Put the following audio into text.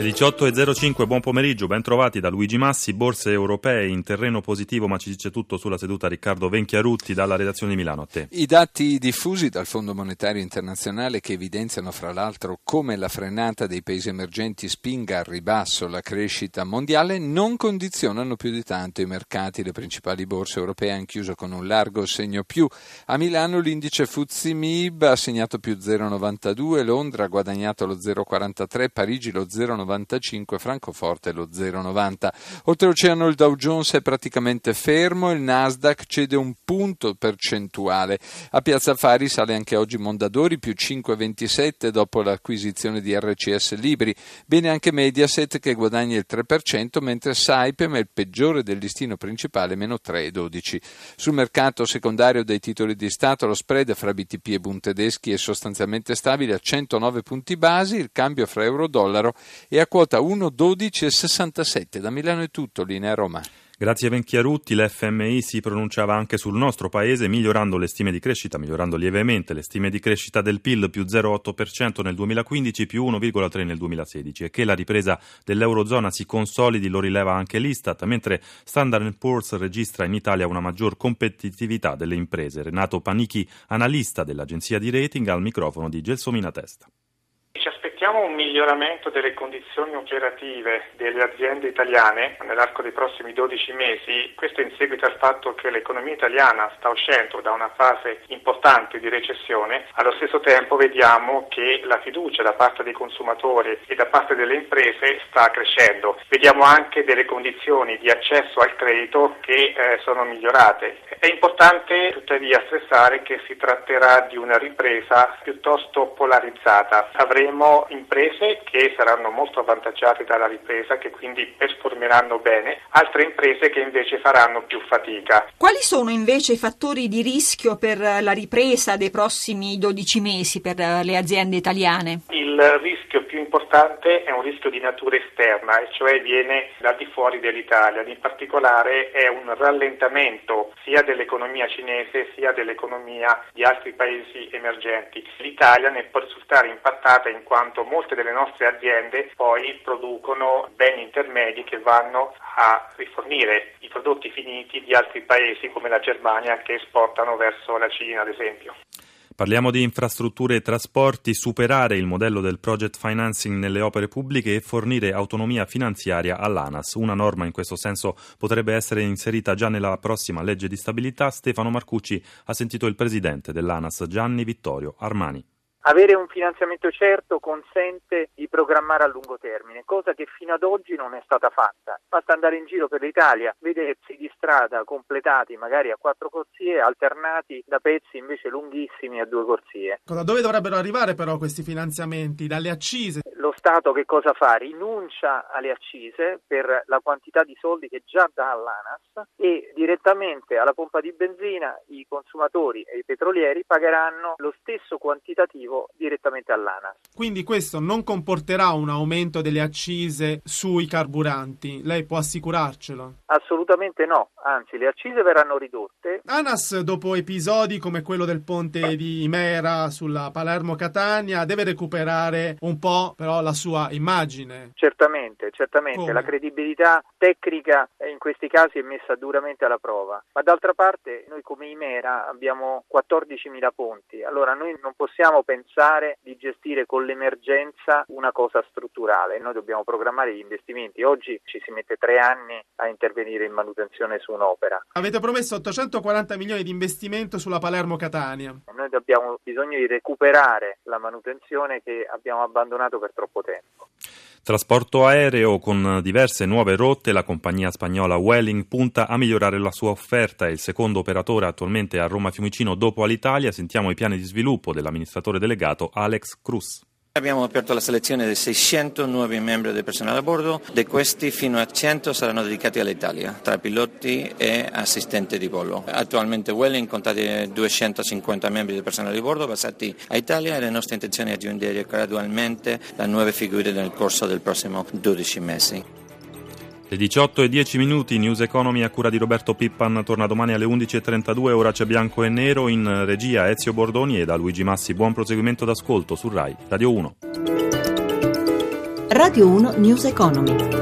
Le 18.05, buon pomeriggio, ben trovati da Luigi Massi, borse europee in terreno positivo, ma ci dice tutto sulla seduta Riccardo Venchiarutti dalla redazione di Milano. A te. I dati diffusi dal Fondo Monetario Internazionale che evidenziano fra l'altro come la frenata dei paesi emergenti spinga al ribasso la crescita mondiale non condizionano più di tanto i mercati. Le principali borse europee hanno chiuso con un largo segno più. A Milano l'indice FTSE MIB ha segnato più 0,92, Londra ha guadagnato lo 0,43, Parigi lo 0,90 0,95, Francoforte lo 0,90. Oltreoceano il Dow Jones è praticamente fermo, il Nasdaq cede un punto percentuale. A Piazza Fari sale anche oggi Mondadori più 5,27 dopo l'acquisizione di RCS Libri. Bene anche Mediaset che guadagna il 3%, mentre Saipem è il peggiore del listino principale, meno 3,12. Sul mercato secondario dei titoli di Stato lo spread fra BTP e Bund tedeschi è sostanzialmente stabile a 109 punti basi, il cambio fra euro-dollaro è a quota 1,12,67. Da Milano è tutto, linea Roma. Grazie a Venchiarutti, l'FMI si pronunciava anche sul nostro paese migliorando le stime di crescita, migliorando lievemente le stime di crescita del PIL più 0,8% nel 2015 più 1,3% nel 2016 e che la ripresa dell'Eurozona si consolidi lo rileva anche l'Istat, mentre Standard Poor's registra in Italia una maggior competitività delle imprese. Renato Panichi, analista dell'agenzia di rating, al microfono di Gelsomina Testa aspettiamo un miglioramento delle condizioni operative delle aziende italiane nell'arco dei prossimi 12 mesi, questo in seguito al fatto che l'economia italiana sta uscendo da una fase importante di recessione, allo stesso tempo vediamo che la fiducia da parte dei consumatori e da parte delle imprese sta crescendo. Vediamo anche delle condizioni di accesso al credito che eh, sono migliorate. È importante tuttavia stressare che si tratterà di una ripresa piuttosto polarizzata. Avremo imprese che saranno molto avvantaggiate dalla ripresa, che quindi performeranno bene, altre imprese che invece faranno più fatica. Quali sono invece i fattori di rischio per la ripresa dei prossimi 12 mesi per le aziende italiane? Il rischio più importante è un rischio di natura esterna, e cioè viene da di fuori dell'Italia, in particolare è un rallentamento sia dell'economia cinese sia dell'economia di altri paesi emergenti. L'Italia ne può risultare impattata in quanto molte delle nostre aziende poi producono beni intermedi che vanno a rifornire i prodotti finiti di altri paesi come la Germania che esportano verso la Cina ad esempio. Parliamo di infrastrutture e trasporti, superare il modello del project financing nelle opere pubbliche e fornire autonomia finanziaria all'ANAS. Una norma in questo senso potrebbe essere inserita già nella prossima legge di stabilità. Stefano Marcucci ha sentito il presidente dell'ANAS Gianni Vittorio Armani. Avere un finanziamento certo consente di programmare a lungo termine, cosa che fino ad oggi non è stata fatta. Basta andare in giro per l'Italia, vedere di strada completati magari a quattro corsie, alternati da pezzi invece lunghissimi a due corsie. Da dove dovrebbero arrivare però questi finanziamenti? Dalle accise? Lo Stato che cosa fa? Rinuncia alle accise per la quantità di soldi che già dà all'ANAS e direttamente alla pompa di benzina i consumatori e i petrolieri pagheranno lo stesso quantitativo direttamente all'ANAS. Quindi questo non comporterà un aumento delle accise sui carburanti, lei può assicurarcelo? Assolutamente no, anzi le accise verranno ridotte. ANAS dopo episodi come quello del ponte di Imera sulla Palermo-Catania deve recuperare un po' però la sua immagine. Certamente, certamente, come? la credibilità tecnica in questi casi è messa duramente alla prova, ma d'altra parte noi come Imera abbiamo 14.000 ponti, allora noi non possiamo pensare pensare di gestire con l'emergenza una cosa strutturale. Noi dobbiamo programmare gli investimenti. Oggi ci si mette tre anni a intervenire in manutenzione su un'opera. Avete promesso 840 milioni di investimento sulla Palermo-Catania. Noi abbiamo bisogno di recuperare la manutenzione che abbiamo abbandonato per troppo tempo. Trasporto aereo con diverse nuove rotte, la compagnia spagnola Welling punta a migliorare la sua offerta, è il secondo operatore attualmente a Roma Fiumicino dopo all'Italia. Sentiamo i piani di sviluppo dell'amministratore delegato Alex Cruz. Abbiamo aperto la selezione di 600 nuovi membri del personale a bordo, di questi fino a 100 saranno dedicati all'Italia, tra piloti e assistenti di volo. Attualmente Welling conta 250 membri del personale di bordo basati a Italia e le nostre intenzioni è aggiungere gradualmente le nuove figure nel corso del prossimo 12 mesi. Le 18 e 10 minuti, News Economy a cura di Roberto Pippan torna domani alle 11.32, ora c'è bianco e nero, in regia Ezio Bordoni e da Luigi Massi. Buon proseguimento d'ascolto su RAI Radio 1. Radio 1 News Economy.